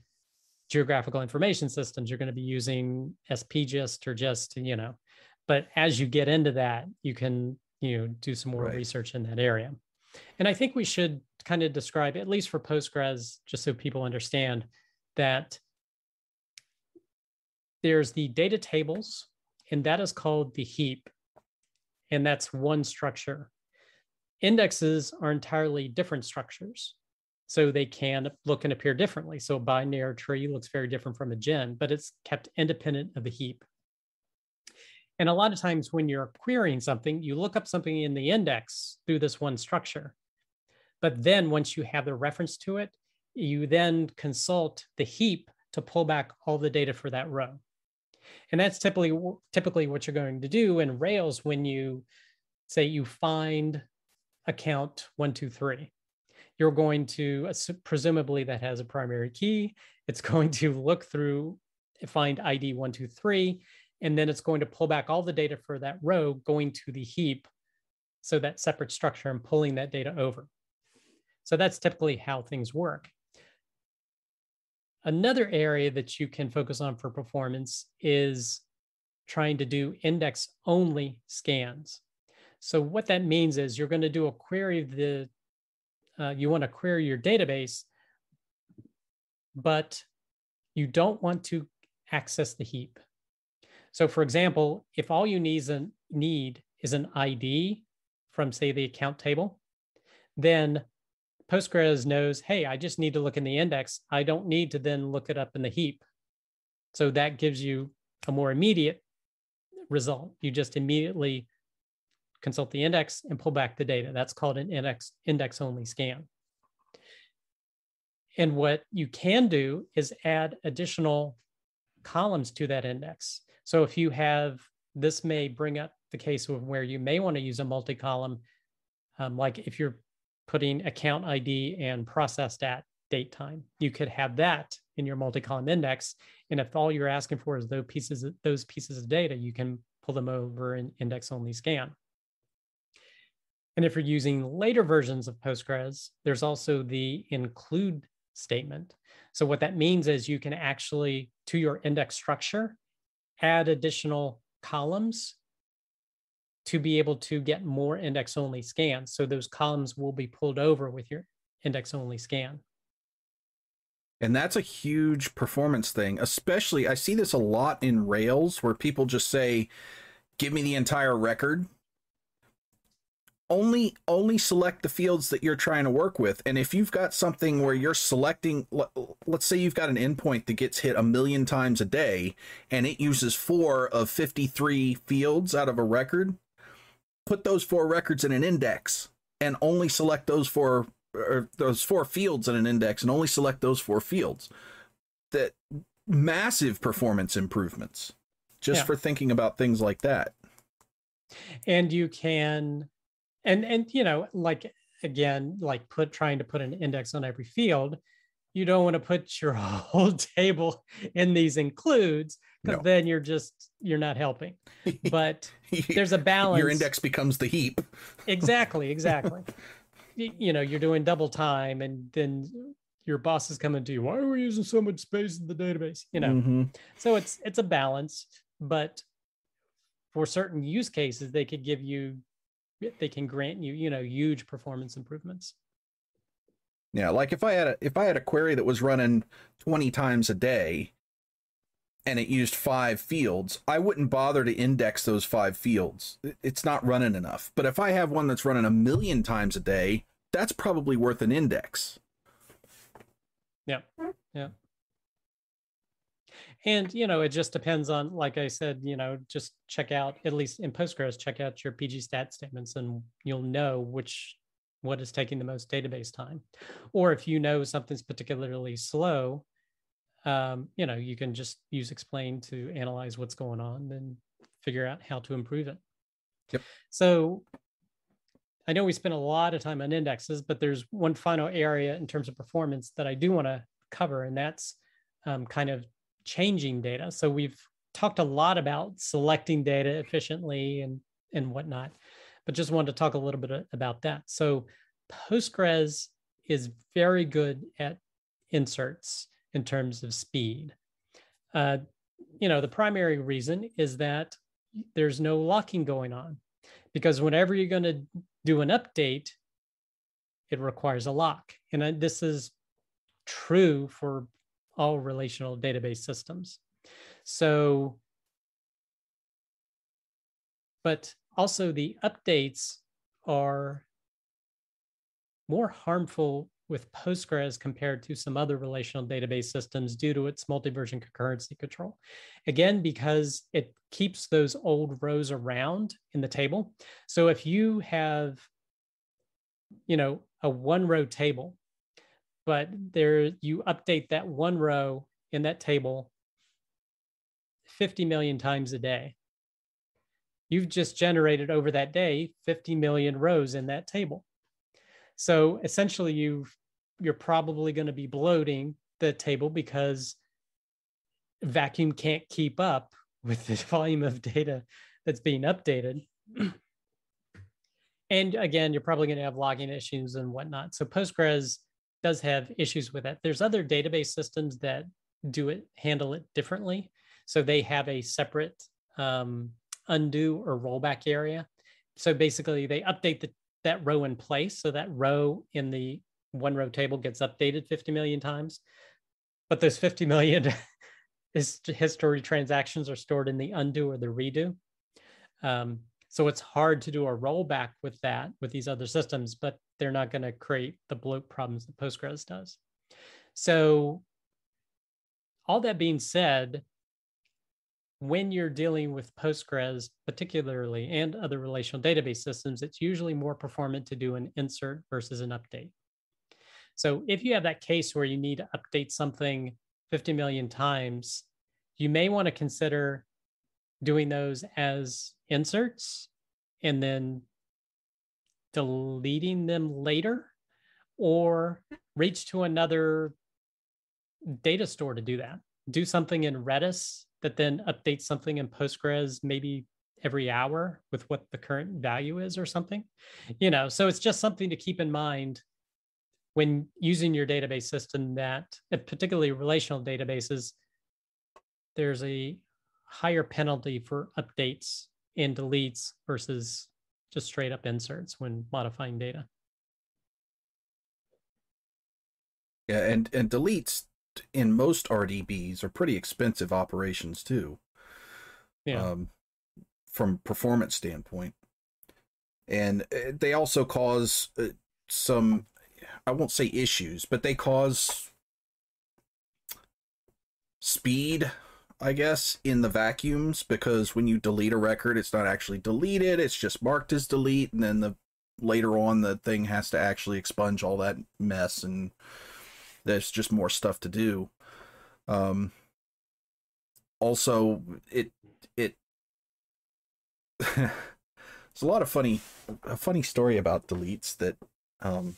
geographical information systems, you're going to be using SP-GiST or just, you know, but as you get into that, you can, you know, do some more right. research in that area. And I think we should kind of describe, at least for Postgres, GiST so people understand that there's the data tables, and that is called the heap and that's one structure. Indexes are entirely different structures. So they can look and appear differently. So a binary tree looks very different from a GIN, but it's kept independent of the heap. And a lot of times when you're querying something, you look up something in the index through this one structure. But then once you have the reference to it, you then consult the heap to pull back all the data for that row. And that's typically typically what you're going to do in Rails when you say you find account one, two, three. You're going to presumably that has a primary key. It's <laughs> going to look through, find ID one, two, three, and then it's going to pull back all the data for that row going to the heap. So that separate structure and pulling that data over. So that's typically how things work. Another area that you can focus on for performance is trying to do index only scans. So what that means is you're going to do a query the uh, you want to query your database, but you don't want to access the heap. So for example, if all you need is an, need is an ID from say the account table, then Postgres knows, hey, I just need to look in the index. I don't need to then look it up in the heap. So that gives you a more immediate result. You just immediately consult the index and pull back the data. That's called an index index only scan. And what you can do is add additional columns to that index. So if you have, this may bring up the case of where you may want to use a multi-column, um, like if you're putting account ID and processed at date time. You could have that in your multi-column index. And if all you're asking for is those pieces, those pieces of data, you can pull them over in index only scan. And if you're using later versions of Postgres, there's also the include statement. So what that means is you can actually, to your index structure, add additional columns to be able to get more index only scans. So those columns will be pulled over with your index only scan. And that's a huge performance thing, especially I see this a lot in Rails where people just say, give me the entire record. Only only select the fields that you're trying to work with. And if you've got something where you're selecting let's say you've got an endpoint that gets hit a million times a day and it uses 4 of 53 fields out of a record, put those four records in an index and only select those four or those four fields in an index and only select those four fields that massive performance improvements just yeah. for thinking about things like that and you can and and you know like again like put trying to put an index on every field you don't want to put your <laughs> whole table in these includes because no. then you're just you're not helping. <laughs> But <laughs> there's a balance your index becomes the heap. Exactly <laughs> exactly. You know you're doing double time and then your boss is coming to you why are we using so much space in the database? You know. Mm-hmm. so it's it's a balance but for certain use cases they could give you they can grant you you know huge performance improvements. Yeah, like if I had a if I had a query that was running 20 times a day and it used five fields, I wouldn't bother to index those five fields. It's not running enough. But if I have one that's running a million times a day, that's probably worth an index. Yeah. Yeah. And you know, it just depends on, like I said, you know, just check out at least in Postgres, check out your PG stat statements, and you'll know which what is taking the most database time or if you know something's particularly slow um, you know you can just use explain to analyze what's going on and figure out how to improve it yep so i know we spent a lot of time on indexes but there's one final area in terms of performance that i do want to cover and that's um, kind of changing data so we've talked a lot about selecting data efficiently and and whatnot. But just wanted to talk a little bit about that. So Postgres is very good at inserts in terms of speed. Uh, you know, the primary reason is that there's no locking going on because whenever you're going to do an update, it requires a lock. And this is true for all relational database systems. So, but also the updates are more harmful with Postgres compared to some other relational database systems due to its multi-version concurrency control. Again, because it keeps those old rows around in the table. So if you have, you know, a one row table, but there you update that one row in that table 50 million times a day. You've just generated over that day 50 million rows in that table. So essentially, you've you're probably going to be bloating the table because vacuum can't keep up with the <laughs> volume of data that's being updated. <clears throat> and again, you're probably going to have logging issues and whatnot. So Postgres does have issues with that. There's other database systems that do it, handle it differently. So they have a separate um, undo or rollback area. So basically, they update the, that row in place. So that row in the one row table gets updated 50 million times. But those 50 million <laughs> history transactions are stored in the undo or the redo. Um, so it's hard to do a rollback with that with these other systems, but they're not going to create the bloat problems that Postgres does. So all that being said, when you're dealing with Postgres, particularly, and other relational database systems, it's usually more performant to do an insert versus an update. So if you have that case where you need to update something 50 million times, you may want to consider doing those as inserts and then deleting them later or reach to another data store to do that. Do something in Redis that then updates something in Postgres maybe every hour with what the current value is or something. You know, so it's just something to keep in mind when using your database system that particularly relational databases there's a higher penalty for updates and deletes versus just straight up inserts when modifying data. Yeah and and deletes in most rdbs are pretty expensive operations too. Yeah. um, from performance standpoint. And uh, they also cause uh, some I won't say issues, but they cause speed, I guess, in the vacuums because when you delete a record, it's not actually deleted, it's just marked as delete, and then the later on the thing has to actually expunge all that mess and there's just more stuff to do. Um also it it <laughs> it's a lot of funny a funny story about deletes that um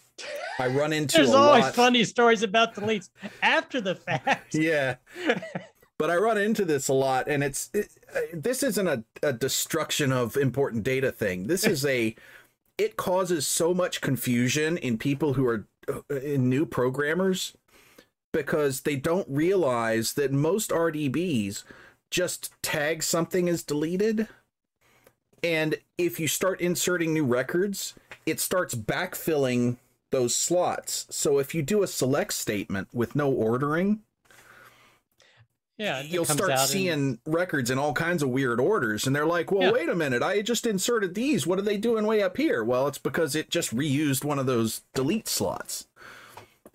I run into There's always lot. funny stories about deletes after the fact. yeah. <laughs> but I run into this a lot, and it's it, uh, this isn't a, a destruction of important data thing. This is a <laughs> it causes so much confusion in people who are uh, in new programmers because they don't realize that most RDBs just tag something as deleted. And if you start inserting new records, it starts backfilling those slots. So if you do a select statement with no ordering, yeah, you'll start seeing and... records in all kinds of weird orders. And they're like, well, yeah. wait a minute, I just inserted these. What are they doing way up here? Well, it's because it just reused one of those delete slots.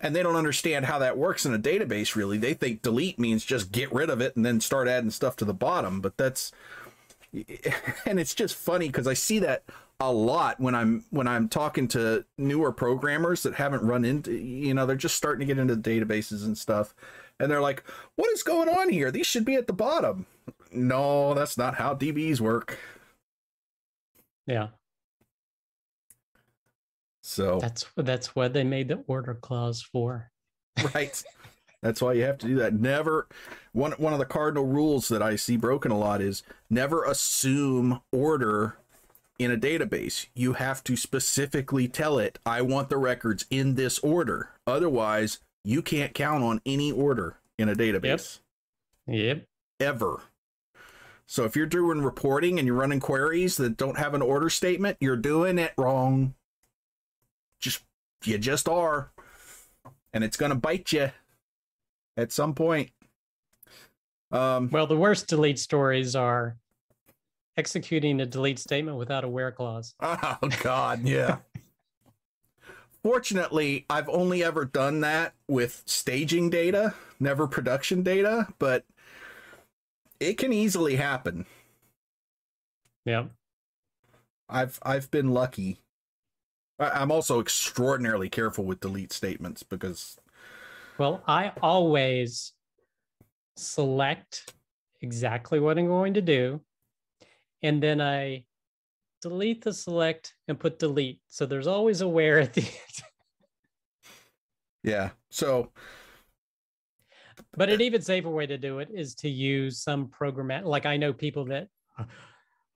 And they don't understand how that works in a database, really. They think delete means just get rid of it and then start adding stuff to the bottom. But that's, <laughs> and it's just funny because I see that a lot when I'm when I'm talking to newer programmers that haven't run into you know they're just starting to get into databases and stuff. And they're like what is going on here? These should be at the bottom. No that's not how DBs work. Yeah. So that's that's what they made the order clause for <laughs> right. That's why you have to do that. Never one one of the cardinal rules that I see broken a lot is never assume order in a database, you have to specifically tell it, I want the records in this order. Otherwise, you can't count on any order in a database. Yep. Ever. So if you're doing reporting and you're running queries that don't have an order statement, you're doing it wrong. Just you just are. And it's going to bite you at some point. Um Well, the worst delete stories are executing a delete statement without a where clause. <laughs> Oh God, yeah. Fortunately, I've only ever done that with staging data, never production data, but it can easily happen. Yeah. I've I've been lucky. I'm also extraordinarily careful with delete statements because Well, I always select exactly what I'm going to do. And then I delete the select and put delete. So there's always a where at the <laughs> end. yeah. So But an even safer way to do it is to use some program. Like I know people that,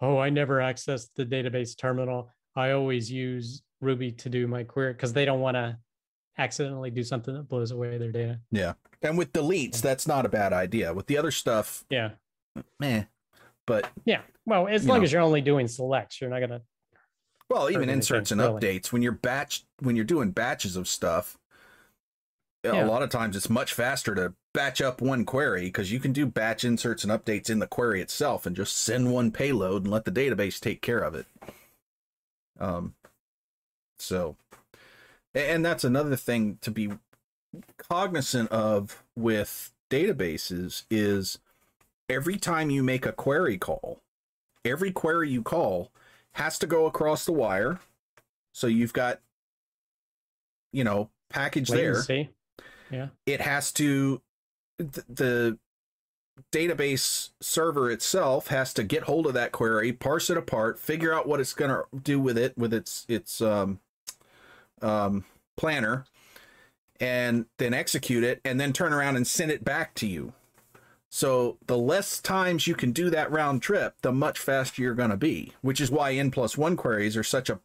oh, I never access the database terminal. I always use Ruby to do my query because they don't want to accidentally do something that blows away their data. yeah. And with deletes, that's not a bad idea. With the other stuff, Yeah. meh. But Yeah. Well, as long know. as you're only doing selects, you're not going to. Well, even inserts and really. updates when you're batch when you're doing batches of stuff. Yeah. A lot of times it's much faster to batch up one query because you can do batch inserts and updates in the query itself and just send one payload and let the database take care of it. Um, so, and that's another thing to be cognizant of with databases is every time you make a query call, every query you call has to go across the wire. So you've got, you know, package there. Latency. It has to, th- the database server itself has to get hold of that query, parse it apart, figure out what it's going to do with it, with its, its, um, um, planner, and then execute it, and then turn around and send it back to you. So the less times you can do that round trip, the much faster you're going to be. Which is why n plus one queries are such a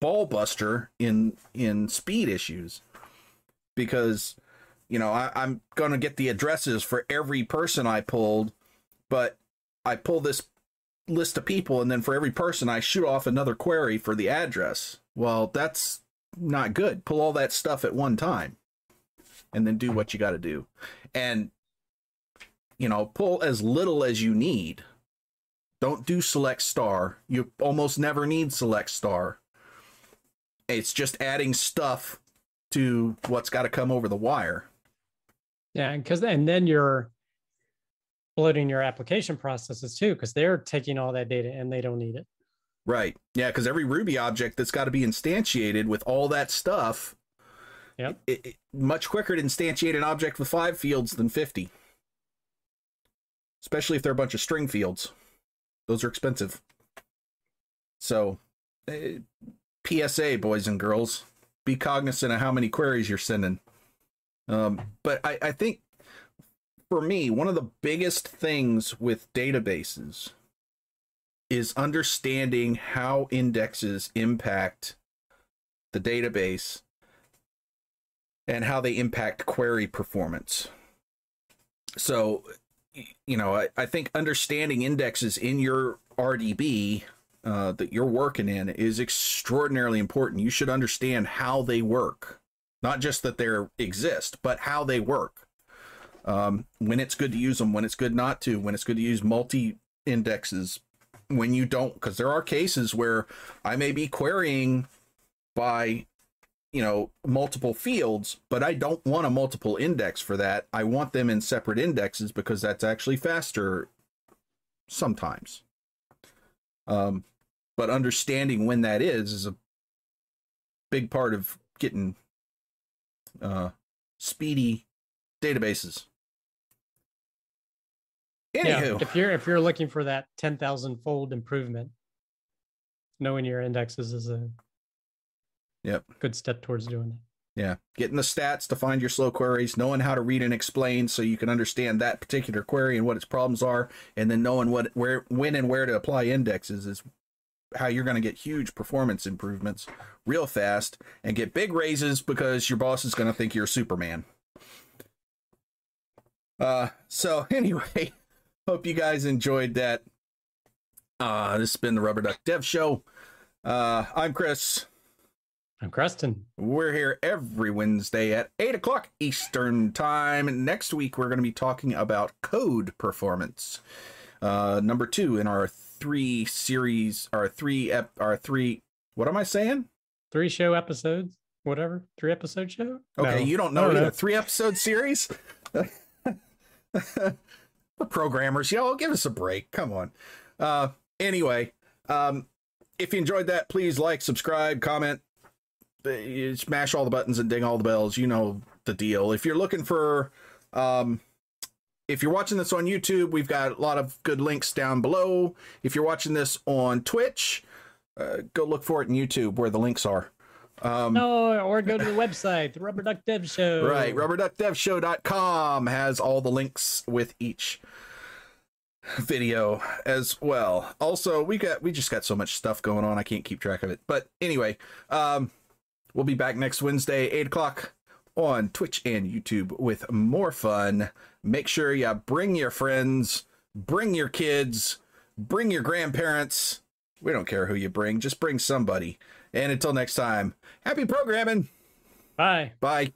ball buster in in speed issues, because you know I, I'm going to get the addresses for every person I pulled, but I pull this list of people, and then for every person I shoot off another query for the address. Well, that's not good. Pull all that stuff at one time, and then do what you got to do, and you know, pull as little as you need. Don't do select star. You almost never need select star. It's just adding stuff to what's got to come over the wire. Yeah. Because, and then you're bloating your application processes too, because they're taking all that data and they don't need it. Right. Yeah, because every Ruby object that's got to be instantiated with all that stuff, Yep. it, it- much quicker to instantiate an object with five fields than 50. Especially if they're a bunch of string fields. Those are expensive. So, eh, PSA, boys and girls, be cognizant of how many queries you're sending. Um, but I, I think for me, one of the biggest things with databases is understanding how indexes impact the database and how they impact query performance. So, you know, I, I think understanding indexes in your RDB uh, that you're working in is extraordinarily important. You should understand how they work, not just that they exist, but how they work. Um, when it's good to use them, when it's good not to, when it's good to use multi indexes, when you don't, because there are cases where I may be querying by you know multiple fields but i don't want a multiple index for that. I want them in separate indexes because that's actually faster sometimes. Um but understanding when that is is a big part of getting uh speedy databases. Anywho. Yeah. If you're if you're looking for that ten thousand fold improvement, knowing your indexes is a Yep. good step towards doing that. Yeah, getting the stats to find your slow queries, knowing how to read and explain so you can understand that particular query and what its problems are, and then knowing what where when and where to apply indexes is how you're going to get huge performance improvements real fast and get big raises because your boss is going to think you're Superman. Uh, so <laughs> anyway, hope you guys enjoyed that. Uh, this has been the Rubber Duck Dev Show. Uh, I'm Chris. I'm Creston. We're here every Wednesday at 8 o'clock Eastern Time. Next week, we're going to be talking about code performance. Uh, number two in our three series, our three, ep, our three, what am I saying? Three show episodes, whatever. Three episode show? Okay, No. you don't know either. know. Three episode series? <laughs> The programmers, y'all, give us a break. Come on. Uh, anyway, um, if you enjoyed that, please like, subscribe, comment, smash all the buttons and ding all the bells. You know the deal. If you're looking for, um, if you're watching this on YouTube, we've got a lot of good links down below. If you're watching this on Twitch, uh, go look for it in YouTube where the links are. Um, No, or go to the website, the Rubber Duck Dev Show. Right. RubberDuckDevShow.com has all the links with each video as well. Also, we got we just got so much stuff going on, I can't keep track of it. But anyway, um, we'll be back next Wednesday, eight o'clock on Twitch and YouTube with more fun. Make sure you bring your friends, bring your kids, bring your grandparents. We don't care who you bring, just bring somebody. And until next time, happy programming. Bye. Bye.